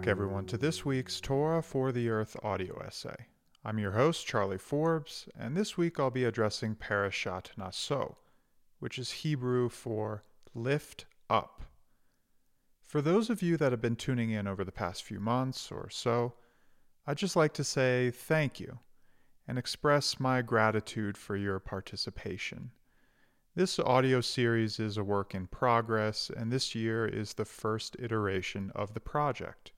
back, everyone, to this week's Torah for the Earth audio essay. I'm your host, Charlie Forbes, and this week I'll be addressing Parashat Naso, which is Hebrew for lift up. For those of you that have been tuning in over the past few months or so, I'd just like to say thank you and express my gratitude for your participation. This audio series is a work in progress, and this year is the first iteration of the project.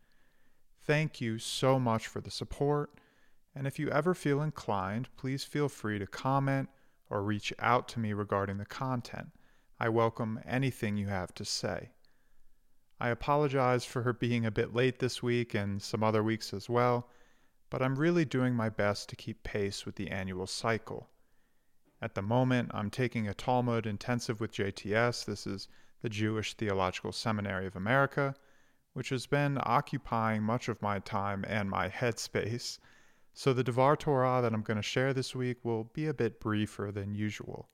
Thank you so much for the support, and if you ever feel inclined, please feel free to comment or reach out to me regarding the content. I welcome anything you have to say. I apologize for her being a bit late this week and some other weeks as well, but I'm really doing my best to keep pace with the annual cycle. At the moment, I'm taking a Talmud intensive with JTS. This is the Jewish Theological Seminary of America, which has been occupying much of my time and my headspace. So the Devar Torah that I'm going to share this week will be a bit briefer than usual.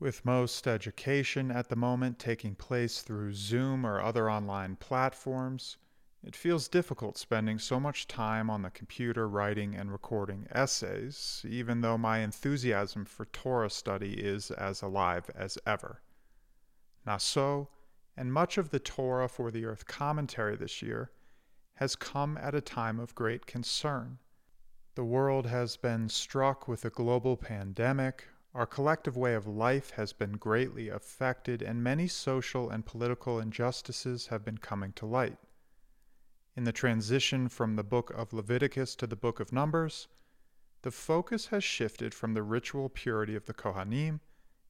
With most education at the moment taking place through Zoom or other online platforms, it feels difficult spending so much time on the computer writing and recording essays, even though my enthusiasm for Torah study is as alive as ever. Naso, and much of the Torah for the Earth commentary this year, has come at a time of great concern. The world has been struck with a global pandemic, our collective way of life has been greatly affected, and many social and political injustices have been coming to light. In the transition from the book of Leviticus to the book of Numbers, the focus has shifted from the ritual purity of the Kohanim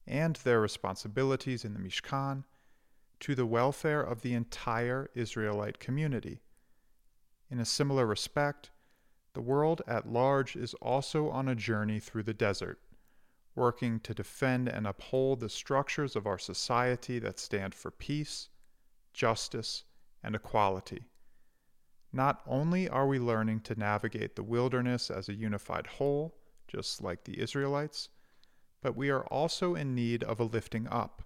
and their responsibilities in the Mishkan to the welfare of the entire Israelite community. In a similar respect, the world at large is also on a journey through the desert, working to defend and uphold the structures of our society that stand for peace, justice, and equality. Not only are we learning to navigate the wilderness as a unified whole, just like the Israelites, but we are also in need of a lifting up,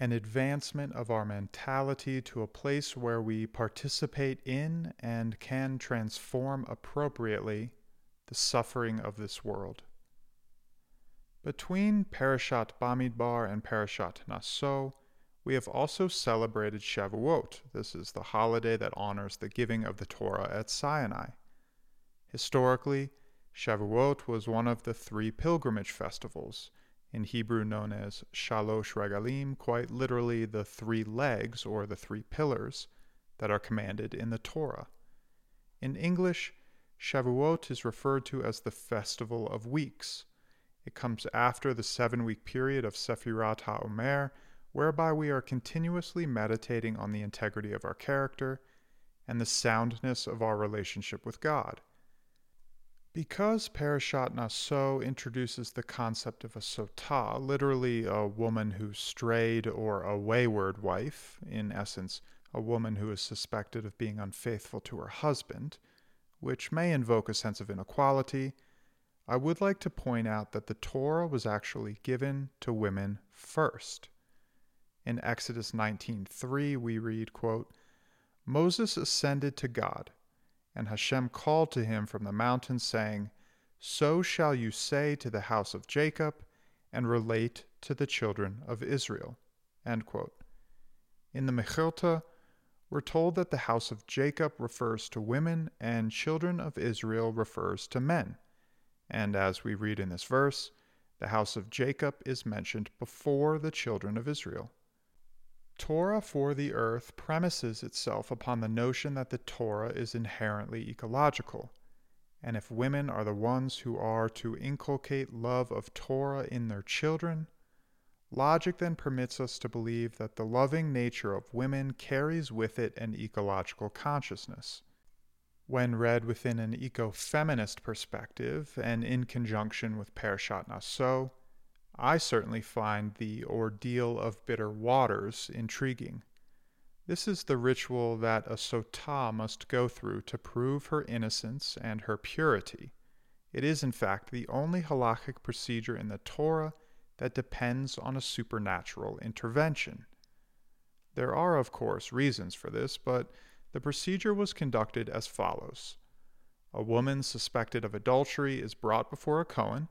an advancement of our mentality to a place where we participate in and can transform appropriately the suffering of this world. Between Parashat Bamidbar and Parashat Naso, we have also celebrated Shavuot. This is the holiday that honors the giving of the Torah at Sinai. Historically, Shavuot was one of the three pilgrimage festivals, in Hebrew known as Shalosh Regalim, quite literally the three legs or the three pillars that are commanded in the Torah. In English, Shavuot is referred to as the Festival of Weeks. It comes after the seven week period of Sefirat HaOmer, whereby we are continuously meditating on the integrity of our character and the soundness of our relationship with God. Because Parashat Naso introduces the concept of a sotah, literally a woman who strayed or a wayward wife, in essence, a woman who is suspected of being unfaithful to her husband, which may invoke a sense of inequality, I would like to point out that the Torah was actually given to women first. In Exodus 19:3 we read, quote, Moses ascended to God, and Hashem called to him from the mountain saying, So shall you say to the house of Jacob and relate to the children of Israel. In the Mechilta, we're told that the house of Jacob refers to women and children of Israel refers to men. And as we read in this verse, the house of Jacob is mentioned before the children of Israel. Torah for the earth premises itself upon the notion that the Torah is inherently ecological. And if women are the ones who are to inculcate love of Torah in their children, logic then permits us to believe that the loving nature of women carries with it an ecological consciousness. When read within an eco-feminist perspective and in conjunction with Parashat Naso, I certainly find the ordeal of bitter waters intriguing. This is the ritual that a sotah must go through to prove her innocence and her purity. It is, in fact, the only halachic procedure in the Torah that depends on a supernatural intervention. There are, of course, reasons for this, but The procedure was conducted as follows A woman suspected of adultery is brought before a Kohen.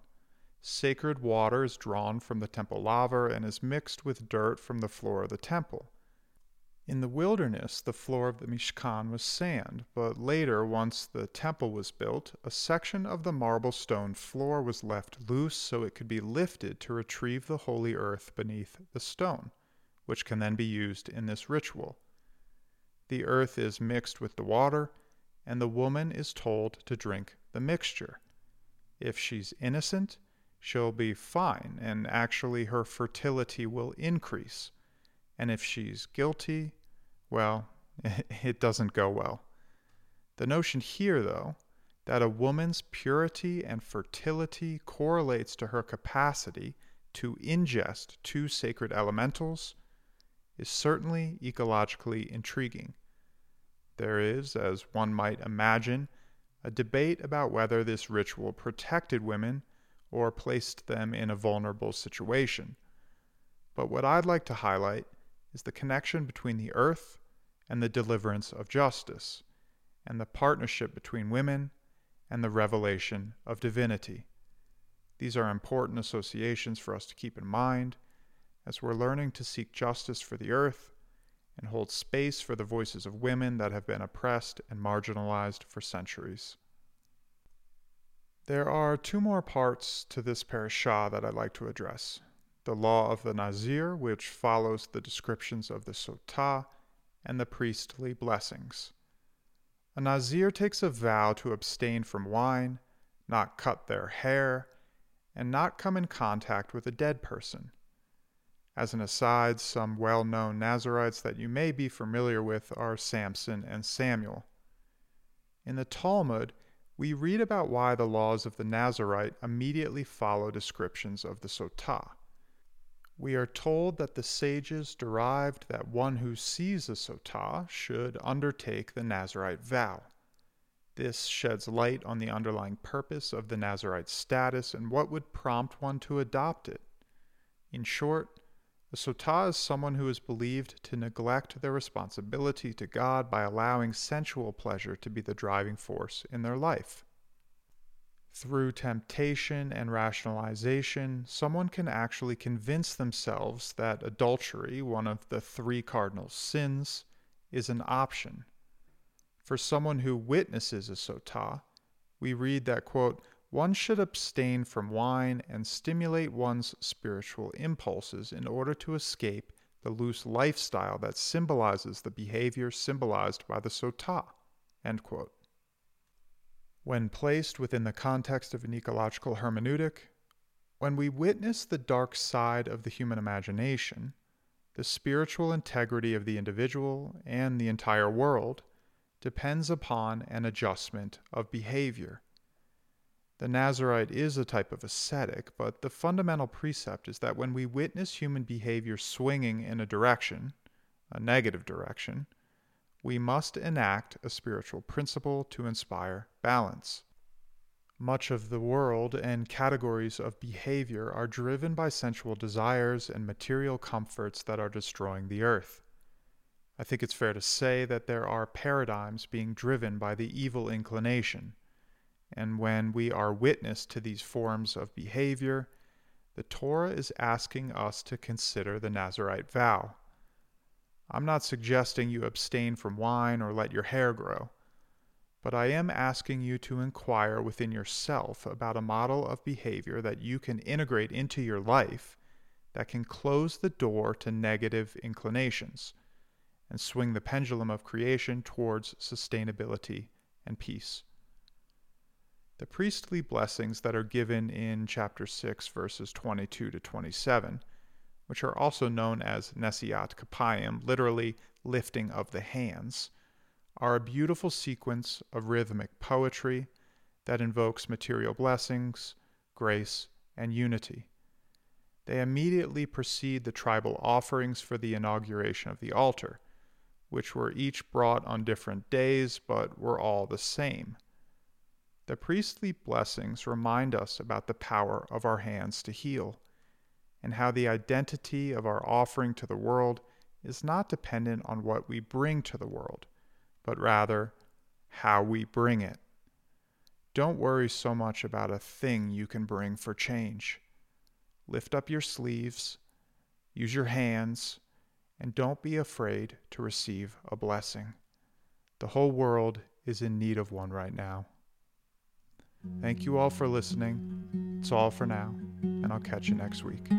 Sacred water is drawn from the temple laver and is mixed with dirt from the floor of the temple. In the wilderness, the floor of the Mishkan was sand, but later, once the temple was built, a section of the marble stone floor was left loose so it could be lifted to retrieve the holy earth beneath the stone, which can then be used in this ritual. The earth is mixed with the water, and the woman is told to drink the mixture. If she's innocent, she'll be fine, and actually her fertility will increase and if she's guilty, well, it doesn't go well. The notion here, though, that a woman's purity and fertility correlates to her capacity to ingest two sacred elementals is certainly ecologically intriguing. There is, as one might imagine, a debate about whether this ritual protected women or placed them in a vulnerable situation. But what I'd like to highlight is the connection between the earth and the deliverance of justice, and the partnership between women and the revelation of divinity. These are important associations for us to keep in mind as we're learning to seek justice for the earth and hold space for the voices of women that have been oppressed and marginalized for centuries. There are two more parts to this parashah that I'd like to address the law of the Nazir, which follows the descriptions of the Sotah, and the priestly blessings. A Nazir takes a vow to abstain from wine, not cut their hair, and not come in contact with a dead person. As an aside, some well known Nazarites that you may be familiar with are Samson and Samuel. In the Talmud, we read about why the laws of the Nazarite immediately follow descriptions of the Sotah we are told that the sages derived that one who sees a sotah should undertake the Nazarite vow. This sheds light on the underlying purpose of the Nazarite status and what would prompt one to adopt it. In short, a sotah is someone who is believed to neglect their responsibility to God by allowing sensual pleasure to be the driving force in their life. Through temptation and rationalization, someone can actually convince themselves that adultery, one of the three cardinal sins, is an option. For someone who witnesses a sotah, we read that, quote, one should abstain from wine and stimulate one's spiritual impulses in order to escape the loose lifestyle that symbolizes the behavior symbolized by the quote. When placed within the context of an ecological hermeneutic, when we witness the dark side of the human imagination, the spiritual integrity of the individual and the entire world depends upon an adjustment of behavior. The Nazarite is a type of ascetic, but the fundamental precept is that when we witness human behavior swinging in a direction, a negative direction, we must enact a spiritual principle to inspire balance. Much of the world and categories of behavior are driven by sensual desires and material comforts that are destroying the earth. I think it's fair to say that there are paradigms being driven by the evil inclination, and when we are witness to these forms of behavior, the Torah is asking us to consider the Nazarite vow. I'm not suggesting you abstain from wine or let your hair grow, but I am asking you to inquire within yourself about a model of behavior that you can integrate into your life that can close the door to negative inclinations and swing the pendulum of creation towards sustainability and peace. The priestly blessings that are given in chapter 6, verses 22 to 27 which are also known as Nesiat Kapayim, literally lifting of the hands, are a beautiful sequence of rhythmic poetry that invokes material blessings, grace, and unity. They immediately precede the tribal offerings for the inauguration of the altar, which were each brought on different days but were all the same. The priestly blessings remind us about the power of our hands to heal and how the identity of our offering to the world is not dependent on what we bring to the world, but rather how we bring it. Don't worry so much about a thing you can bring for change. Lift up your sleeves, use your hands, and don't be afraid to receive a blessing. The whole world is in need of one right now. Thank you all for listening. It's all for now, and I'll catch you next week.